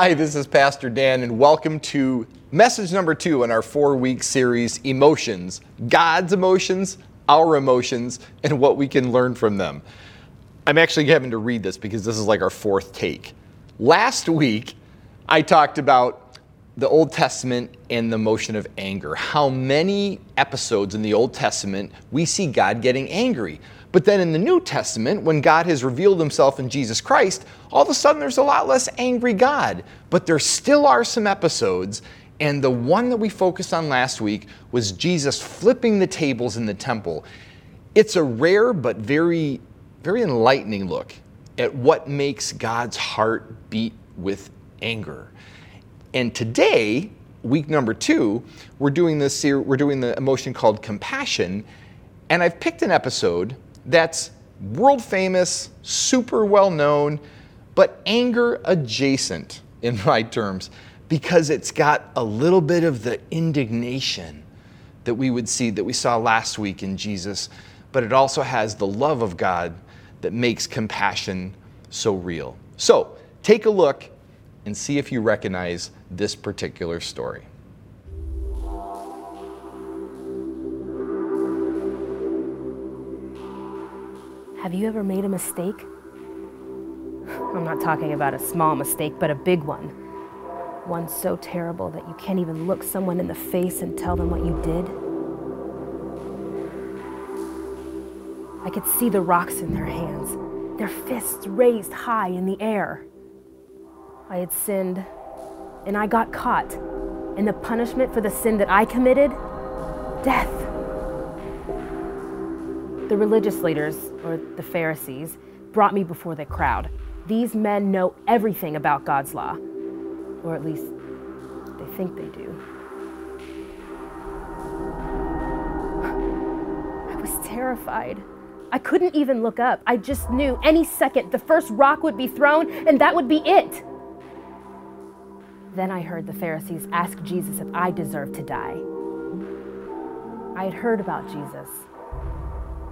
Hi, this is Pastor Dan, and welcome to message number two in our four week series Emotions God's emotions, our emotions, and what we can learn from them. I'm actually having to read this because this is like our fourth take. Last week, I talked about the Old Testament and the motion of anger. How many episodes in the Old Testament we see God getting angry. But then in the New Testament, when God has revealed himself in Jesus Christ, all of a sudden there's a lot less angry God. But there still are some episodes, and the one that we focused on last week was Jesus flipping the tables in the temple. It's a rare but very, very enlightening look at what makes God's heart beat with anger. And today, week number two, we're doing this. We're doing the emotion called compassion, and I've picked an episode that's world famous, super well known, but anger adjacent in my terms because it's got a little bit of the indignation that we would see that we saw last week in Jesus, but it also has the love of God that makes compassion so real. So take a look and see if you recognize this particular story. Have you ever made a mistake? I'm not talking about a small mistake, but a big one. One so terrible that you can't even look someone in the face and tell them what you did. I could see the rocks in their hands, their fists raised high in the air. I had sinned, and I got caught. And the punishment for the sin that I committed? Death. The religious leaders, or the Pharisees, brought me before the crowd. These men know everything about God's law, or at least they think they do. I was terrified. I couldn't even look up. I just knew any second the first rock would be thrown and that would be it. Then I heard the Pharisees ask Jesus if I deserved to die. I had heard about Jesus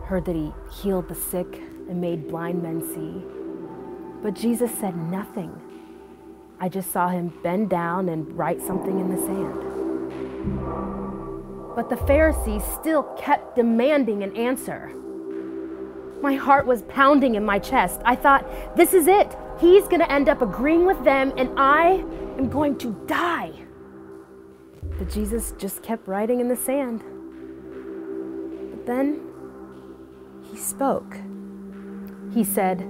heard that he healed the sick and made blind men see. But Jesus said nothing. I just saw him bend down and write something in the sand. But the Pharisees still kept demanding an answer. My heart was pounding in my chest. I thought, this is it. He's going to end up agreeing with them, and I am going to die. But Jesus just kept writing in the sand. But then he spoke. He said,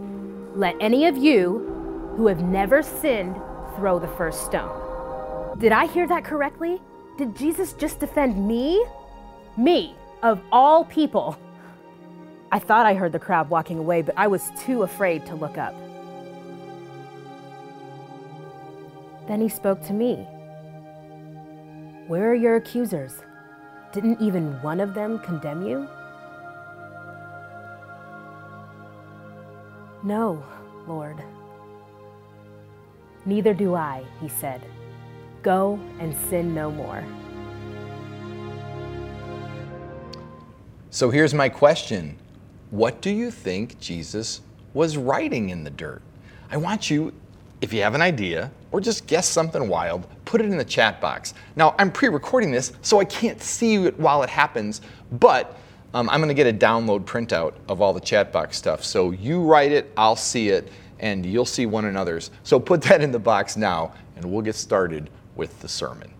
Let any of you who have never sinned throw the first stone. Did I hear that correctly? Did Jesus just defend me? Me, of all people. I thought I heard the crowd walking away, but I was too afraid to look up. Then he spoke to me. Where are your accusers? Didn't even one of them condemn you? No, Lord. Neither do I, he said. Go and sin no more. So here's my question What do you think Jesus was writing in the dirt? I want you, if you have an idea or just guess something wild, put it in the chat box. Now, I'm pre recording this, so I can't see it while it happens, but um, I'm going to get a download printout of all the chat box stuff. So you write it, I'll see it, and you'll see one another's. So put that in the box now, and we'll get started with the sermon.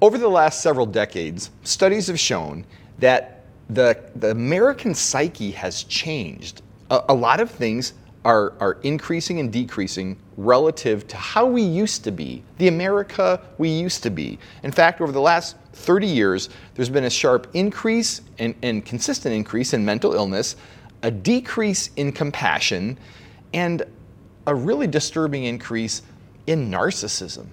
Over the last several decades, studies have shown that the, the American psyche has changed. A, a lot of things are, are increasing and decreasing relative to how we used to be, the America we used to be. In fact, over the last 30 years, there's been a sharp increase and, and consistent increase in mental illness, a decrease in compassion, and a really disturbing increase in narcissism.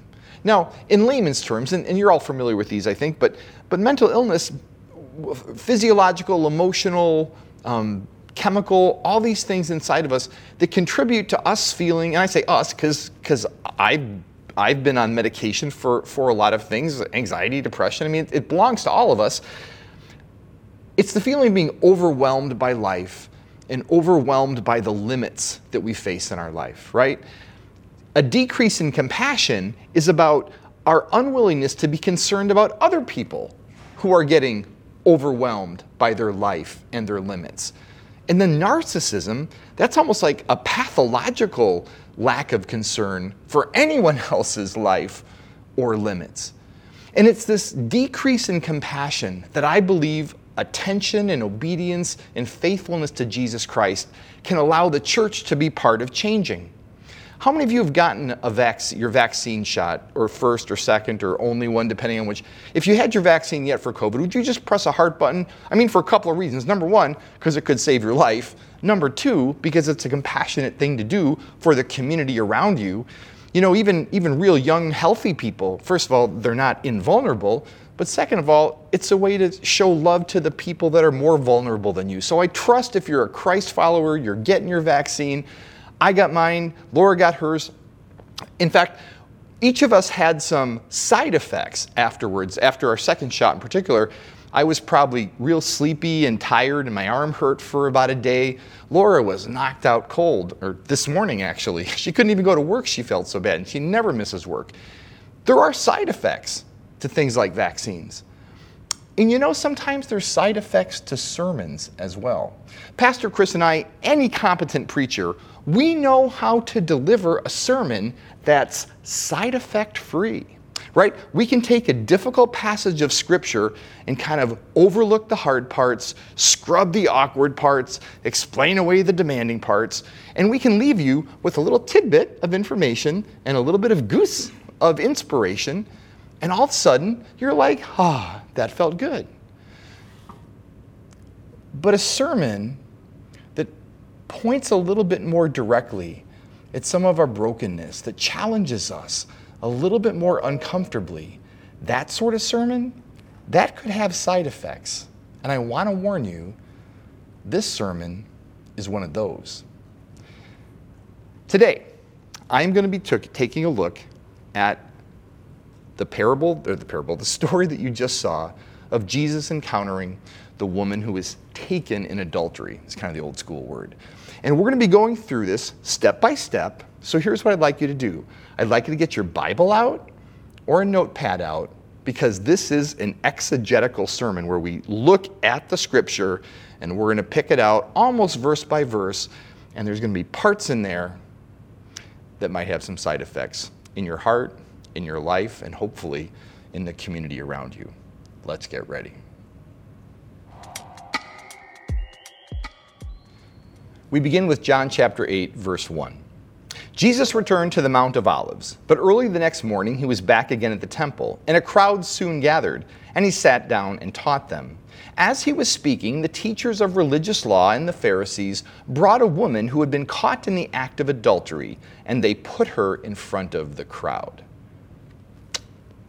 Now, in layman's terms, and, and, you're all familiar with these, I think, but, but mental illness, physiological, emotional, um, chemical, all these things inside of us that contribute to us feeling, and I say us because I I've been on medication for, for a lot of things, anxiety, depression. I mean, it, it belongs to all of us. It's the feeling of being overwhelmed by life and overwhelmed by the limits that we face in our life, right? A decrease in compassion is about our unwillingness to be concerned about other people who are getting overwhelmed by their life and their limits. And then narcissism, that's almost like a pathological lack of concern for anyone else's life or limits. And it's this decrease in compassion that I believe attention and obedience and faithfulness to Jesus Christ can allow the church to be part of changing. How many of you have gotten a vac- your vaccine shot, or first or second, or only one, depending on which? If you had your vaccine yet for COVID, would you just press a heart button? I mean, for a couple of reasons. Number one, because it could save your life. Number two, because it's a compassionate thing to do for the community around you. You know, even, even real young, healthy people, first of all, they're not invulnerable, but second of all, it's a way to show love to the people that are more vulnerable than you. So I trust if you're a Christ follower, you're getting your vaccine. I got mine, Laura got hers. In fact, each of us had some side effects afterwards, after our second shot in particular. I was probably real sleepy and tired, and my arm hurt for about a day. Laura was knocked out cold, or this morning actually. She couldn't even go to work, she felt so bad, and she never misses work. There are side effects to things like vaccines. And you know, sometimes there's side effects to sermons as well. Pastor Chris and I, any competent preacher, we know how to deliver a sermon that's side effect free, right? We can take a difficult passage of scripture and kind of overlook the hard parts, scrub the awkward parts, explain away the demanding parts, and we can leave you with a little tidbit of information and a little bit of goose of inspiration. And all of a sudden, you're like, ah, oh, that felt good. But a sermon that points a little bit more directly at some of our brokenness, that challenges us a little bit more uncomfortably, that sort of sermon, that could have side effects. And I want to warn you, this sermon is one of those. Today, I'm going to be t- taking a look at the parable, or the parable, the story that you just saw of Jesus encountering the woman who was taken in adultery. It's kind of the old school word. And we're going to be going through this step by step. So here's what I'd like you to do I'd like you to get your Bible out or a notepad out because this is an exegetical sermon where we look at the scripture and we're going to pick it out almost verse by verse. And there's going to be parts in there that might have some side effects in your heart, in your life, and hopefully in the community around you. Let's get ready. We begin with John chapter 8, verse 1. Jesus returned to the Mount of Olives, but early the next morning he was back again at the temple, and a crowd soon gathered, and he sat down and taught them. As he was speaking, the teachers of religious law and the Pharisees brought a woman who had been caught in the act of adultery, and they put her in front of the crowd.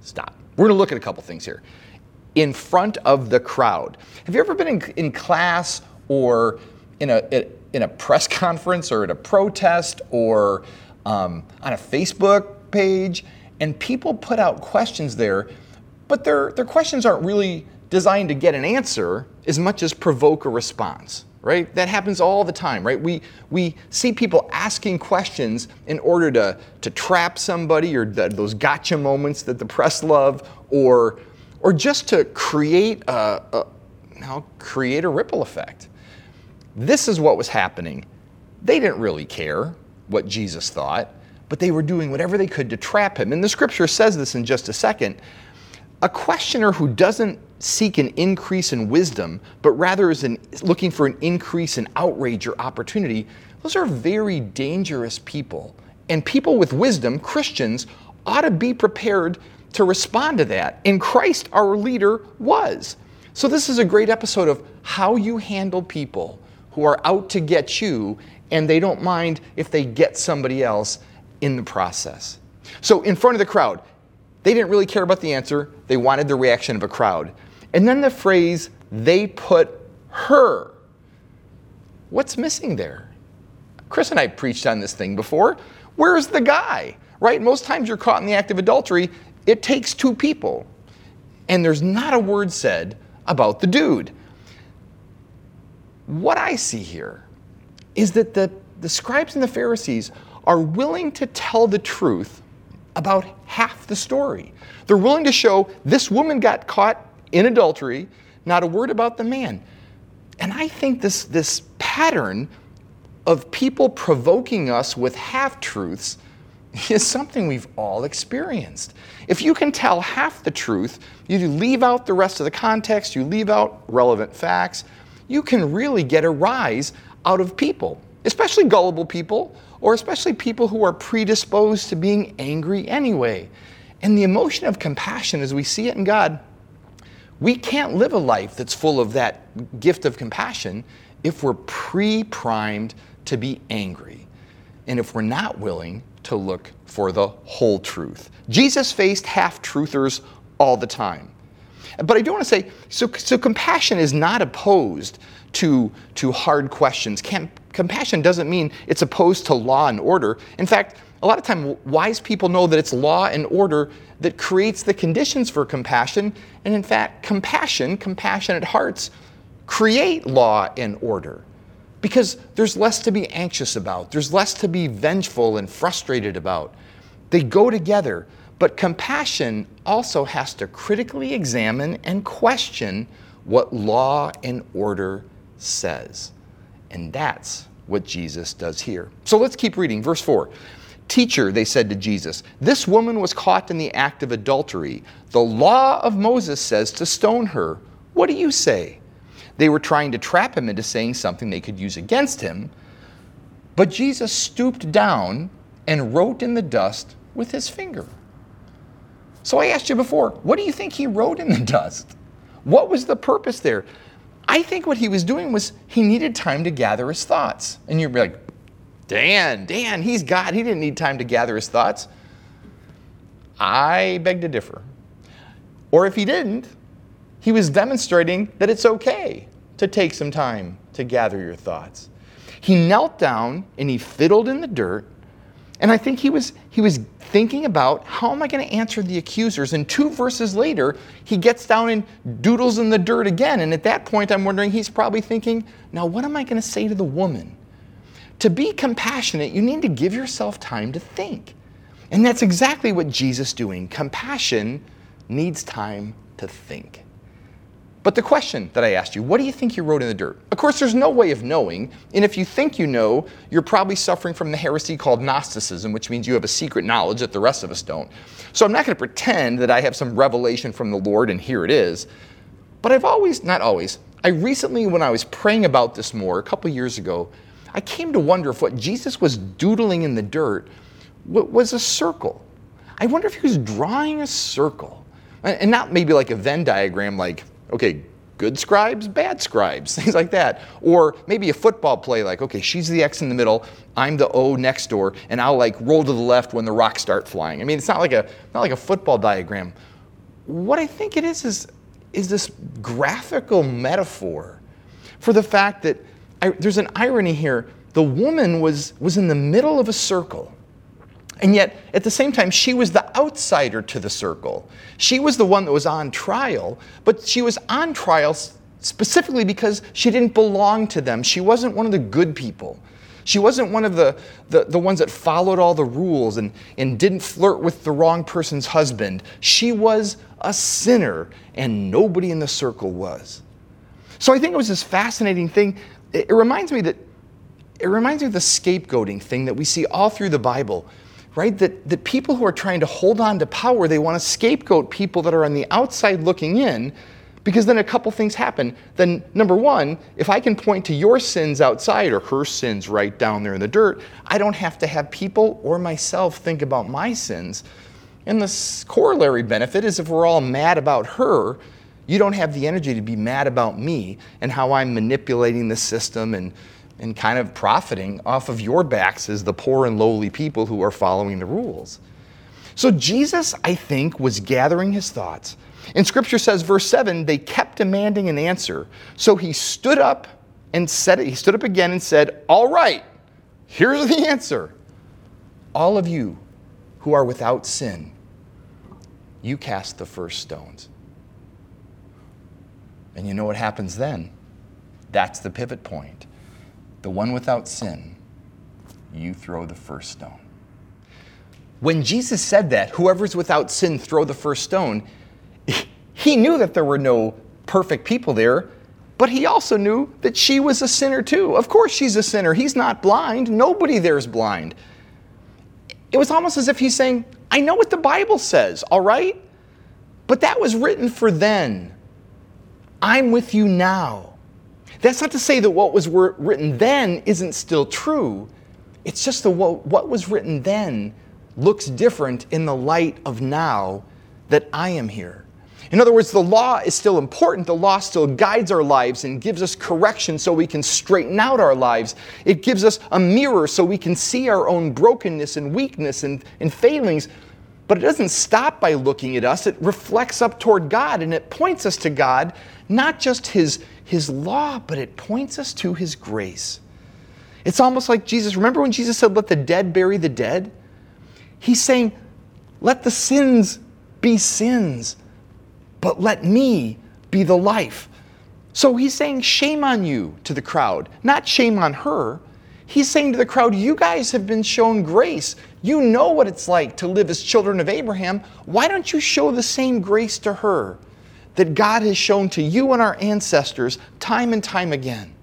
Stop. We're going to look at a couple things here. In front of the crowd. Have you ever been in, in class or in a, in a press conference or at a protest or um, on a Facebook page and people put out questions there, but their, their questions aren't really designed to get an answer as much as provoke a response right? That happens all the time, right? We, we see people asking questions in order to, to trap somebody or the, those gotcha moments that the press love or, or just to create a, a, you create a ripple effect. This is what was happening. They didn't really care what Jesus thought, but they were doing whatever they could to trap him. And the scripture says this in just a second. A questioner who doesn't seek an increase in wisdom, but rather is looking for an increase in outrage or opportunity, those are very dangerous people. And people with wisdom, Christians, ought to be prepared to respond to that. And Christ, our leader, was. So, this is a great episode of how you handle people who are out to get you, and they don't mind if they get somebody else in the process. So, in front of the crowd, they didn't really care about the answer, they wanted the reaction of a crowd. And then the phrase, they put her. What's missing there? Chris and I preached on this thing before. Where's the guy? Right? Most times you're caught in the act of adultery, it takes two people. And there's not a word said about the dude. What I see here is that the, the scribes and the Pharisees are willing to tell the truth about half the story. They're willing to show this woman got caught in adultery, not a word about the man. And I think this, this pattern of people provoking us with half truths is something we've all experienced. If you can tell half the truth, you leave out the rest of the context, you leave out relevant facts, you can really get a rise out of people, especially gullible people, or especially people who are predisposed to being angry anyway. And the emotion of compassion, as we see it in God, we can't live a life that's full of that gift of compassion if we're pre primed to be angry and if we're not willing to look for the whole truth. Jesus faced half truthers all the time. But I do want to say so, so compassion is not opposed to, to hard questions. Compassion doesn't mean it's opposed to law and order. In fact, a lot of time wise people know that it's law and order that creates the conditions for compassion. And in fact, compassion, compassionate hearts, create law and order because there's less to be anxious about, there's less to be vengeful and frustrated about. They go together, but compassion also has to critically examine and question what law and order says. And that's what Jesus does here. So let's keep reading. Verse 4. Teacher, they said to Jesus, this woman was caught in the act of adultery. The law of Moses says to stone her. What do you say? They were trying to trap him into saying something they could use against him. But Jesus stooped down and wrote in the dust with his finger. So I asked you before, what do you think he wrote in the dust? What was the purpose there? I think what he was doing was he needed time to gather his thoughts. And you're like, Dan, Dan, he's God. He didn't need time to gather his thoughts. I beg to differ. Or if he didn't, he was demonstrating that it's okay to take some time to gather your thoughts. He knelt down and he fiddled in the dirt. And I think he was, he was thinking about how am I going to answer the accusers? And two verses later, he gets down and doodles in the dirt again. And at that point, I'm wondering, he's probably thinking, now what am I going to say to the woman? To be compassionate, you need to give yourself time to think. And that's exactly what Jesus is doing. Compassion needs time to think. But the question that I asked you, what do you think you wrote in the dirt? Of course, there's no way of knowing. And if you think you know, you're probably suffering from the heresy called Gnosticism, which means you have a secret knowledge that the rest of us don't. So I'm not going to pretend that I have some revelation from the Lord and here it is. But I've always, not always, I recently, when I was praying about this more a couple years ago, I came to wonder if what Jesus was doodling in the dirt was a circle. I wonder if he was drawing a circle. And not maybe like a Venn diagram, like Okay, good scribes, bad scribes, things like that. Or maybe a football play like, okay, she's the X in the middle, I'm the O next door, and I'll like roll to the left when the rocks start flying. I mean, it's not like a not like a football diagram. What I think it is is is this graphical metaphor for the fact that I, there's an irony here. The woman was was in the middle of a circle and yet, at the same time, she was the outsider to the circle. She was the one that was on trial, but she was on trial specifically because she didn't belong to them. She wasn't one of the good people. She wasn't one of the, the, the, ones that followed all the rules and, and didn't flirt with the wrong person's husband. She was a sinner, and nobody in the circle was. So I think it was this fascinating thing. It, it reminds me that it reminds me of the scapegoating thing that we see all through the Bible right? That, that people who are trying to hold on to power, they want to scapegoat people that are on the outside looking in, because then a couple things happen. Then, number one, if I can point to your sins outside or her sins right down there in the dirt, I don't have to have people or myself think about my sins. And the corollary benefit is if we're all mad about her, you don't have the energy to be mad about me and how I'm manipulating the system and and kind of profiting off of your backs as the poor and lowly people who are following the rules. So Jesus, I think, was gathering his thoughts. And scripture says, verse 7, they kept demanding an answer. So he stood up and said. He stood up again and said, All right, here's the answer. All of you who are without sin, you cast the first stones. And you know what happens then? That's the pivot point the one without sin, you throw the first stone. When Jesus said that, whoever's without sin, throw the first stone, he knew that there were no perfect people there, but he also knew that she was a sinner too. Of course, she's a sinner. He's not blind. Nobody there is blind. It was almost as if he's saying, I know what the Bible says, all right? But that was written for then. I'm with you now. That's not to say that what was written then isn't still true. It's just that what was written then looks different in the light of now that I am here. In other words, the law is still important. The law still guides our lives and gives us correction so we can straighten out our lives. It gives us a mirror so we can see our own brokenness and weakness and, and failings. But it doesn't stop by looking at us, it reflects up toward God and it points us to God, not just His, his law, but it points us to His grace. It's almost like Jesus. Remember when Jesus said, Let the dead bury the dead? He's saying, Let the sins be sins but let me be the life. So he's saying, shame on you to the crowd, not shame on her. He's saying to the crowd, you guys have been shown grace. You know what it's like to live as children of Abraham. Why don't you show the same grace to her that God has shown to you and our ancestors time and time again?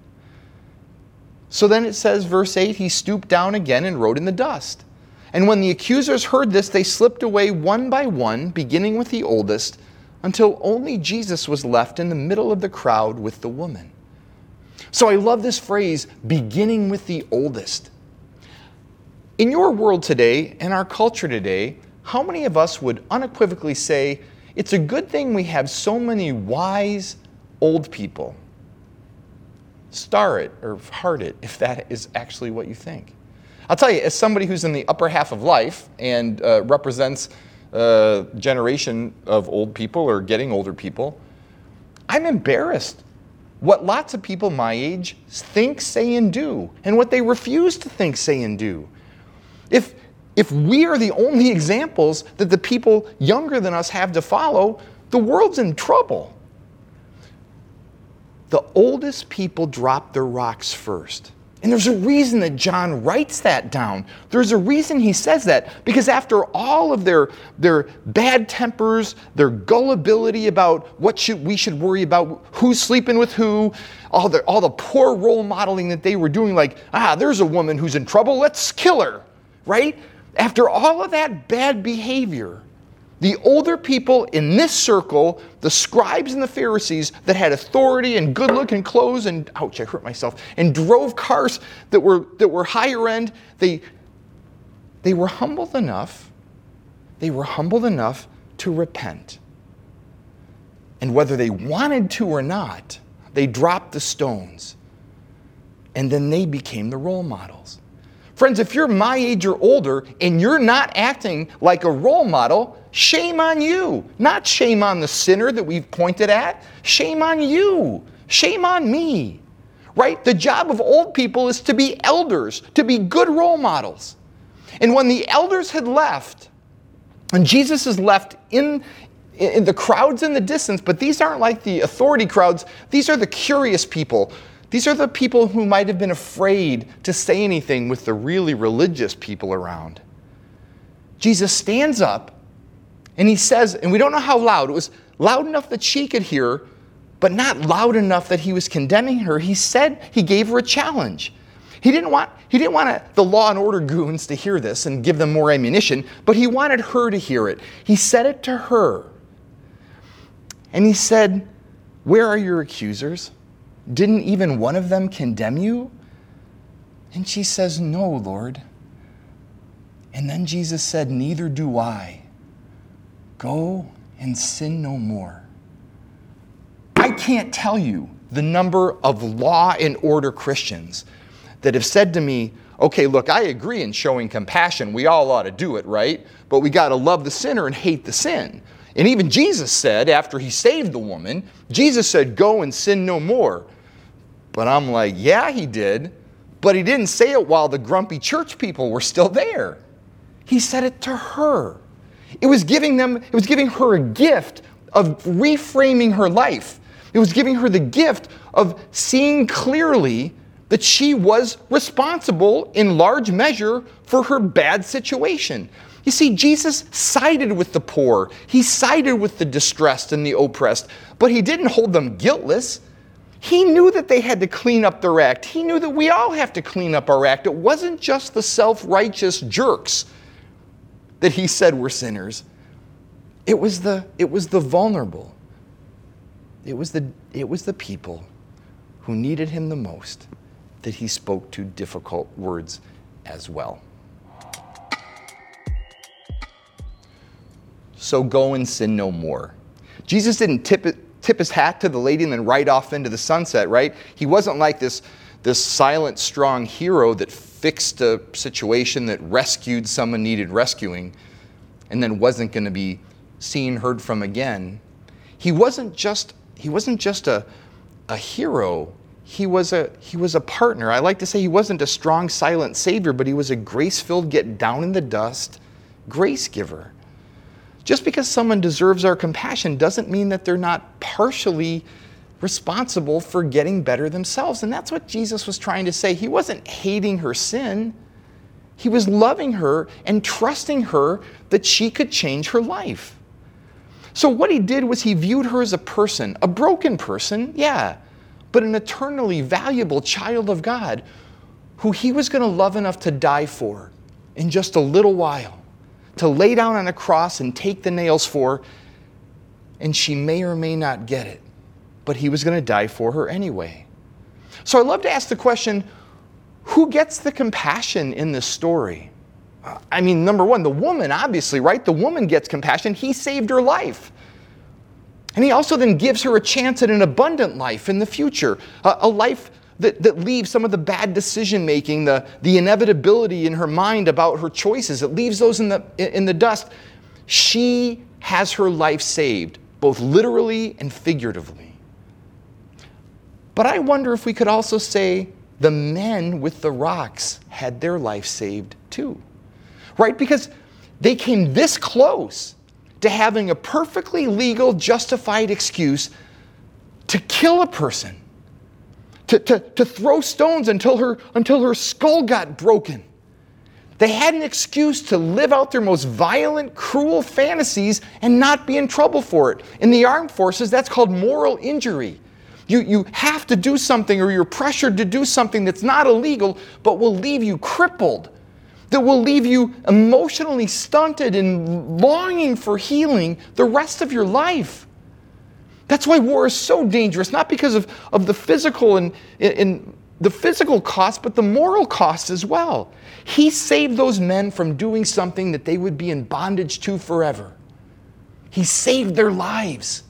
So then it says, verse 8, he stooped down again and wrote in the dust. And when the accusers heard this, they slipped away one by one, beginning with the oldest until only Jesus was left in the middle of the crowd with the woman. So I love this phrase, beginning with the oldest. In your world today, in our culture today, how many of us would unequivocally say it's a good thing we have so many wise old people? Star it or heart it if that is actually what you think. I'll tell you, as somebody who's in the upper half of life and uh, represents a generation of old people or getting older people, I'm embarrassed what lots of people my age think, say, and do, and what they refuse to think, say, and do. If, if we are the only examples that the people younger than us have to follow, the world's in trouble. The oldest people drop their rocks first. And there's a reason that John writes that down. There's a reason he says that. Because after all of their, their bad tempers, their gullibility about what should, we should worry about, who's sleeping with who, all the, all the poor role modeling that they were doing, like, ah, there's a woman who's in trouble, let's kill her, right? After all of that bad behavior, the older people in this circle, the scribes and the Pharisees that had authority and good looking clothes and, ouch, I hurt myself, and drove cars that were, that were higher end, they, they were humbled enough, they were humbled enough to repent. And whether they wanted to or not, they dropped the stones. And then they became the role models. Friends, if you're my age or older and you're not acting like a role model, shame on you. Not shame on the sinner that we've pointed at. Shame on you. Shame on me. Right? The job of old people is to be elders, to be good role models. And when the elders had left, and Jesus is left in, in the crowds in the distance, but these aren't like the authority crowds, these are the curious people these are the people who might have been afraid to say anything with the really religious people around. Jesus stands up and he says, and we don't know how loud, it was loud enough that she could hear, but not loud enough that he was condemning her. He said he gave her a challenge. He didn't want, he didn't want the law and order goons to hear this and give them more ammunition, but he wanted her to hear it. He said it to her. And he said, Where are your accusers? Didn't even one of them condemn you? And she says, No, Lord. And then Jesus said, Neither do I. Go and sin no more. I can't tell you the number of law and order Christians that have said to me, okay, look, I agree in showing compassion. We all ought to do it, right? But we got to love the sinner and hate the sin. And even Jesus said, after he saved the woman, Jesus said, go and sin no more. But I'm like, yeah, he did. But he didn't say it while the grumpy church people were still there. He said it to her. It was giving them, it was giving her a gift of reframing her life. It was giving her the gift of seeing clearly that she was responsible in large measure for her bad situation. You see, Jesus sided with the poor, he sided with the distressed and the oppressed, but he didn't hold them guiltless. He knew that they had to clean up their act. He knew that we all have to clean up our act. It wasn't just the self righteous jerks that he said were sinners, it was the, it was the vulnerable. It was, the, it was the people who needed him the most that he spoke to difficult words as well. So go and sin no more. Jesus didn't tip, it, tip his hat to the lady and then ride off into the sunset, right? He wasn't like this, this silent, strong hero that fixed a situation, that rescued someone needed rescuing, and then wasn't going to be seen, heard from again. He wasn't just, he wasn't just a, a hero he was a he was a partner. I like to say he wasn't a strong silent savior, but he was a grace-filled get down in the dust grace giver. Just because someone deserves our compassion doesn't mean that they're not partially responsible for getting better themselves. And that's what Jesus was trying to say. He wasn't hating her sin. He was loving her and trusting her that she could change her life. So, what he did was he viewed her as a person, a broken person, yeah, but an eternally valuable child of God who he was going to love enough to die for in just a little while, to lay down on a cross and take the nails for, and she may or may not get it, but he was going to die for her anyway. So I love to ask the question who gets the compassion in this story? I mean, number one, the woman, obviously, right? The woman gets compassion. He saved her life. And he also then gives her a chance at an abundant life in the future, a, a life that, that leaves some of the bad decision making, the, the inevitability in her mind about her choices. It leaves those in the, in the dust. She has her life saved, both literally and figuratively. But I wonder if we could also say the men with the rocks had their life saved too. Right? Because they came this close to having a perfectly legal, justified excuse to kill a person, to, to, to throw stones until her, until her skull got broken. They had an excuse to live out their most violent, cruel fantasies and not be in trouble for it. In the armed forces, that's called moral injury. You, you have to do something or you're pressured to do something that's not illegal but will leave you crippled that will leave you emotionally stunted and longing for healing the rest of your life. That's why war is so dangerous, not because of, of the physical and, and the physical cost, but the moral cost as well. He saved those men from doing something that they would be in bondage to forever. He saved their lives.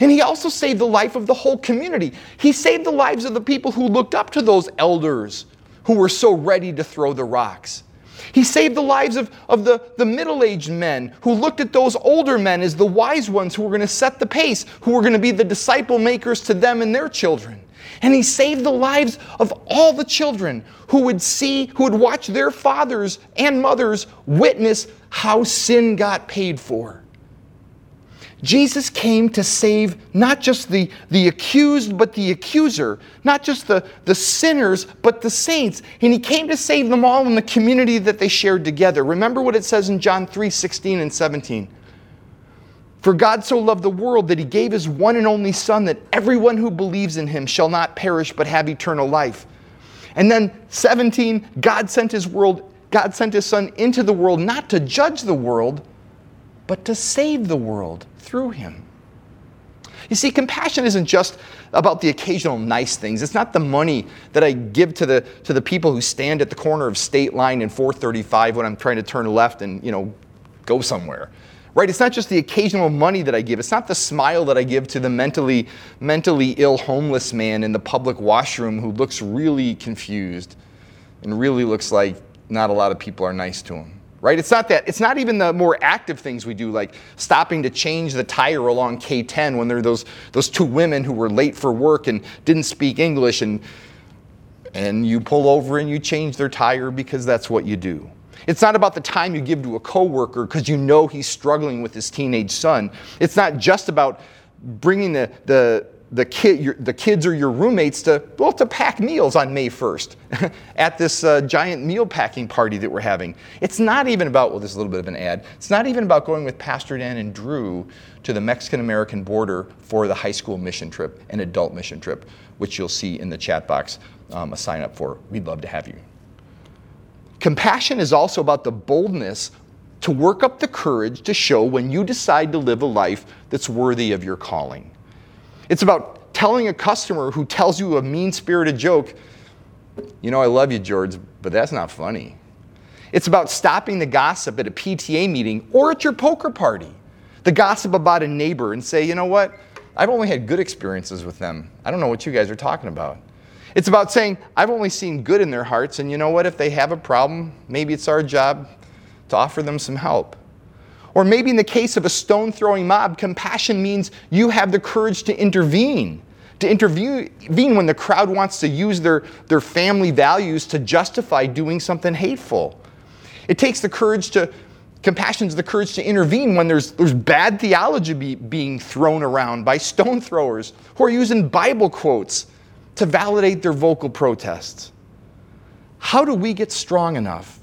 And he also saved the life of the whole community. He saved the lives of the people who looked up to those elders who were so ready to throw the rocks. He saved the lives of, of the, the middle aged men who looked at those older men as the wise ones who were going to set the pace, who were going to be the disciple makers to them and their children. And he saved the lives of all the children who would see, who would watch their fathers and mothers witness how sin got paid for. Jesus came to save not just the, the accused, but the accuser, not just the, the sinners, but the saints. And he came to save them all in the community that they shared together. Remember what it says in John 3 16 and 17. For God so loved the world that he gave his one and only Son, that everyone who believes in him shall not perish but have eternal life. And then 17, God sent his world, God sent his Son into the world not to judge the world, but to save the world through him. You see, compassion isn't just about the occasional nice things. It's not the money that I give to the, to the people who stand at the corner of State Line and 435 when I'm trying to turn left and, you know, go somewhere. Right? It's not just the occasional money that I give. It's not the smile that I give to the mentally, mentally ill homeless man in the public washroom who looks really confused and really looks like not a lot of people are nice to him right? It's not that. It's not even the more active things we do, like stopping to change the tire along K10 when there are those, those two women who were late for work and didn't speak English, and, and you pull over and you change their tire because that's what you do. It's not about the time you give to a coworker because you know he's struggling with his teenage son. It's not just about bringing the, the, the, kid, your, the kids or your roommates to, well, to pack meals on May 1st at this uh, giant meal packing party that we're having. It's not even about, well, this is a little bit of an ad. It's not even about going with Pastor Dan and Drew to the Mexican American border for the high school mission trip, an adult mission trip, which you'll see in the chat box um, a sign up for. We'd love to have you. Compassion is also about the boldness to work up the courage to show when you decide to live a life that's worthy of your calling. It's about telling a customer who tells you a mean spirited joke, you know, I love you, George, but that's not funny. It's about stopping the gossip at a PTA meeting or at your poker party. The gossip about a neighbor and say, you know what? I've only had good experiences with them. I don't know what you guys are talking about. It's about saying, I've only seen good in their hearts, and you know what? If they have a problem, maybe it's our job to offer them some help. Or maybe in the case of a stone throwing mob, compassion means you have the courage to intervene. To intervene when the crowd wants to use their, their family values to justify doing something hateful. It takes the courage to, compassion is the courage to intervene when there's, there's bad theology be, being thrown around by stone throwers who are using Bible quotes to validate their vocal protests. How do we get strong enough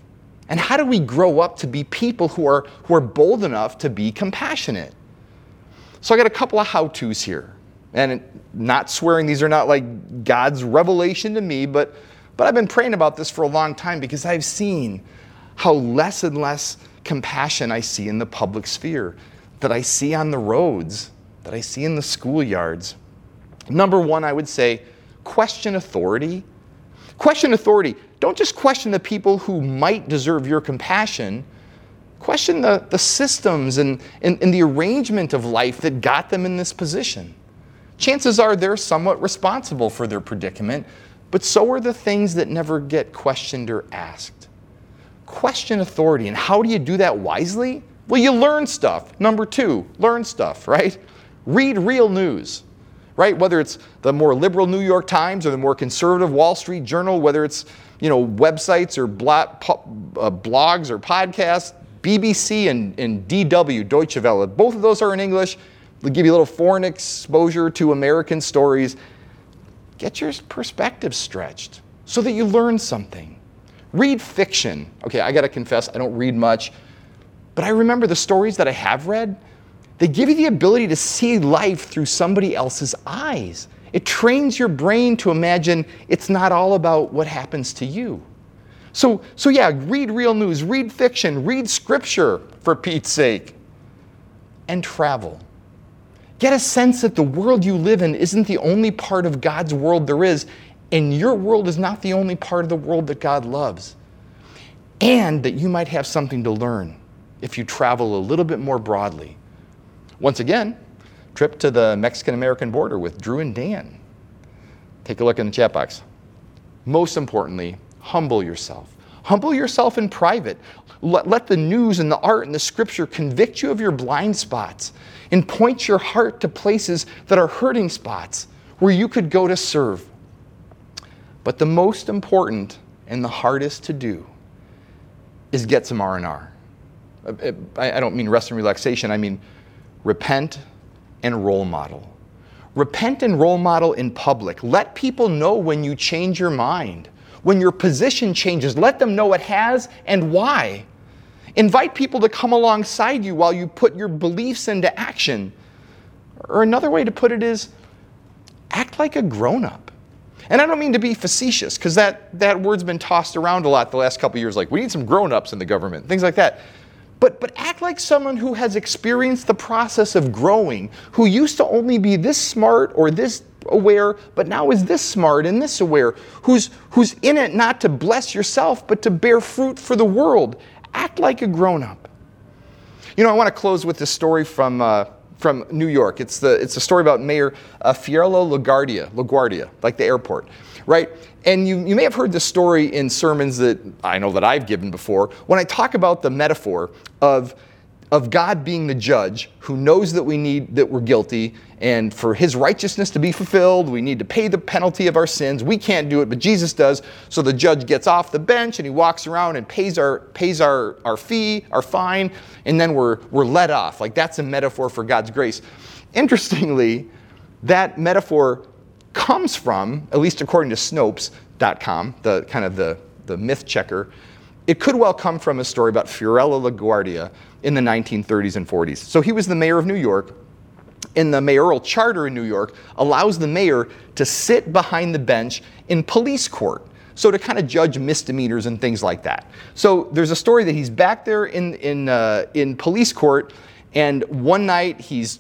and how do we grow up to be people who are, who are bold enough to be compassionate? So I got a couple of how to's here. And not swearing, these are not like God's revelation to me, but, but I've been praying about this for a long time because I've seen how less and less compassion I see in the public sphere, that I see on the roads, that I see in the schoolyards. Number one, I would say question authority. Question authority. Don't just question the people who might deserve your compassion. Question the, the systems and, and, and the arrangement of life that got them in this position. Chances are they're somewhat responsible for their predicament, but so are the things that never get questioned or asked. Question authority. And how do you do that wisely? Well, you learn stuff. Number two, learn stuff, right? Read real news right? Whether it's the more liberal New York Times or the more conservative Wall Street Journal, whether it's you know websites or uh, blogs or podcasts, BBC and, and DW, Deutsche Welle, both of those are in English. They give you a little foreign exposure to American stories. Get your perspective stretched so that you learn something. Read fiction. Okay, I got to confess, I don't read much, but I remember the stories that I have read they give you the ability to see life through somebody else's eyes. It trains your brain to imagine it's not all about what happens to you. So, so yeah, read real news, read fiction, read scripture for Pete's sake, and travel. Get a sense that the world you live in isn't the only part of God's world there is, and your world is not the only part of the world that God loves. And that you might have something to learn if you travel a little bit more broadly. Once again, trip to the Mexican American border with Drew and Dan. Take a look in the chat box. Most importantly, humble yourself. Humble yourself in private. Let, let, the news and the art and the scripture convict you of your blind spots and point your heart to places that are hurting spots where you could go to serve. But the most important and the hardest to do is get some R&R. Uh, uh, I don't mean rest and relaxation, I mean repent, and role model. Repent and role model in public. Let people know when you change your mind, when your position changes. Let them know it has and why. Invite people to come alongside you while you put your beliefs into action. Or another way to put it is act like a grown up. And I don't mean to be facetious, because that, that word's been tossed around a lot the last couple years, like we need some grown ups in the government, things like that but, but act like someone who has experienced the process of growing, who used to only be this smart or this aware, but now is this smart and this aware, who's, who's in it not to bless yourself, but to bear fruit for the world. Act like a grown up. You know, I want to close with this story from, uh, from New York. It's, the, it's a story about Mayor uh, Fiorello LaGuardia, LaGuardia, like the airport, right? And you, you may have heard this story in sermons that I know that I've given before when I talk about the metaphor of, of God being the judge who knows that we need that we're guilty and for his righteousness to be fulfilled we need to pay the penalty of our sins. We can't do it but jesus does. So the judge gets off the bench and he walks around and pays our pays our, our fee our fine and then we're we're let off. Like that's a metaphor for god's grace. Interestingly that metaphor comes from, at least according to Snopes.com, the kind of the, the myth checker, it could well come from a story about Fiorello LaGuardia in the 1930s and 40s. So he was the mayor of New York, and the mayoral charter in New York allows the mayor to sit behind the bench in police court. So to kind of judge misdemeanors and things like that. So there's a story that he's back there in in uh, in police court, and one night he's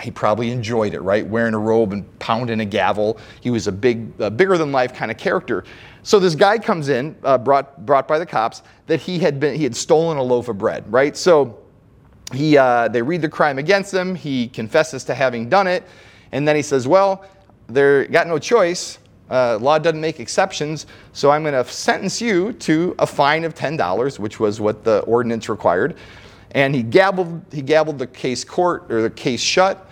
he probably enjoyed it, right? Wearing a robe and pounding a gavel. He was a big, uh, bigger than life kind of character. So this guy comes in, uh, brought brought by the cops, that he had been he had stolen a loaf of bread, right? So he uh, they read the crime against him. He confesses to having done it, and then he says, "Well, they got no choice. Uh, law doesn't make exceptions, so I'm going to sentence you to a fine of ten dollars, which was what the ordinance required." And he gabbled, he gabbled the case court or the case shut.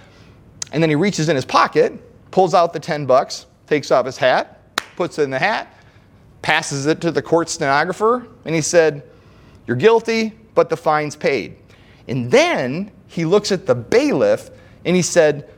And then he reaches in his pocket, pulls out the 10 bucks, takes off his hat, puts it in the hat, passes it to the court stenographer, and he said, You're guilty, but the fine's paid. And then he looks at the bailiff and he said,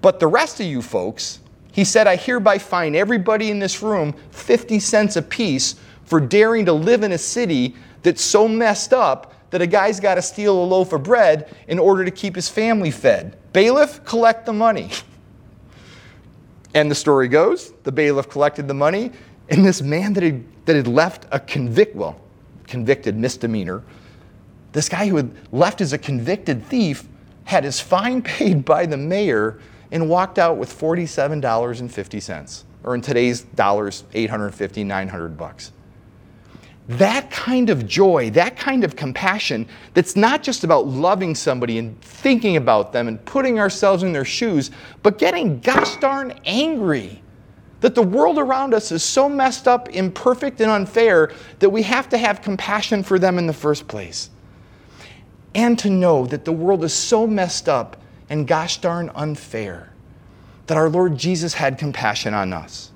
But the rest of you folks, he said, I hereby fine everybody in this room 50 cents apiece for daring to live in a city that's so messed up that a guy's got to steal a loaf of bread in order to keep his family fed. Bailiff, collect the money. And the story goes the bailiff collected the money, and this man that had, that had left a convict, well, convicted misdemeanor, this guy who had left as a convicted thief had his fine paid by the mayor and walked out with $47.50, or in today's dollars, 850, 900 bucks that kind of joy, that kind of compassion, that's not just about loving somebody and thinking about them and putting ourselves in their shoes, but getting gosh darn angry that the world around us is so messed up, imperfect, and unfair that we have to have compassion for them in the first place. And to know that the world is so messed up and gosh darn unfair that our Lord Jesus had compassion on us.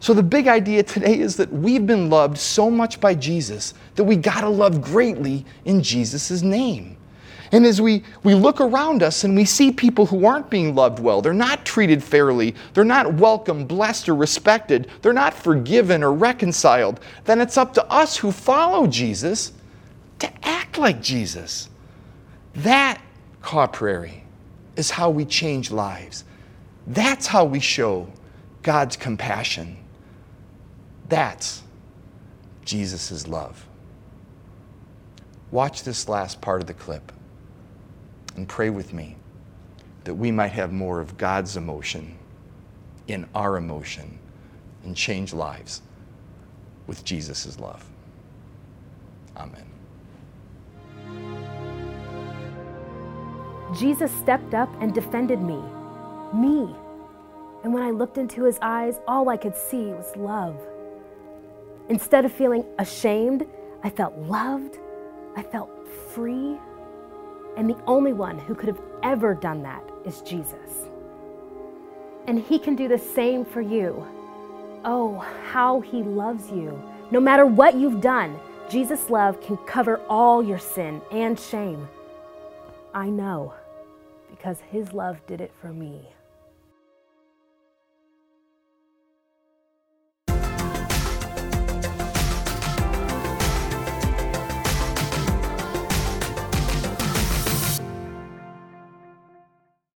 So, the big idea today is that we've been loved so much by Jesus that we got to love greatly in Jesus' name. And as we, we look around us and we see people who aren't being loved well, they're not treated fairly, they're not welcome, blessed, or respected, they're not forgiven or reconciled, then it's up to us who follow Jesus to act like Jesus. That, Caw Prairie, is how we change lives. That's how we show God's compassion. That's Jesus' love. Watch this last part of the clip and pray with me that we might have more of God's emotion in our emotion and change lives with Jesus' love. Amen. Jesus stepped up and defended me. Me. And when I looked into his eyes, all I could see was love. Instead of feeling ashamed, I felt loved, I felt free, and the only one who could have ever done that is Jesus. And he can do the same for you. Oh, how he loves you. No matter what you've done, Jesus' love can cover all your sin and shame. I know because his love did it for me.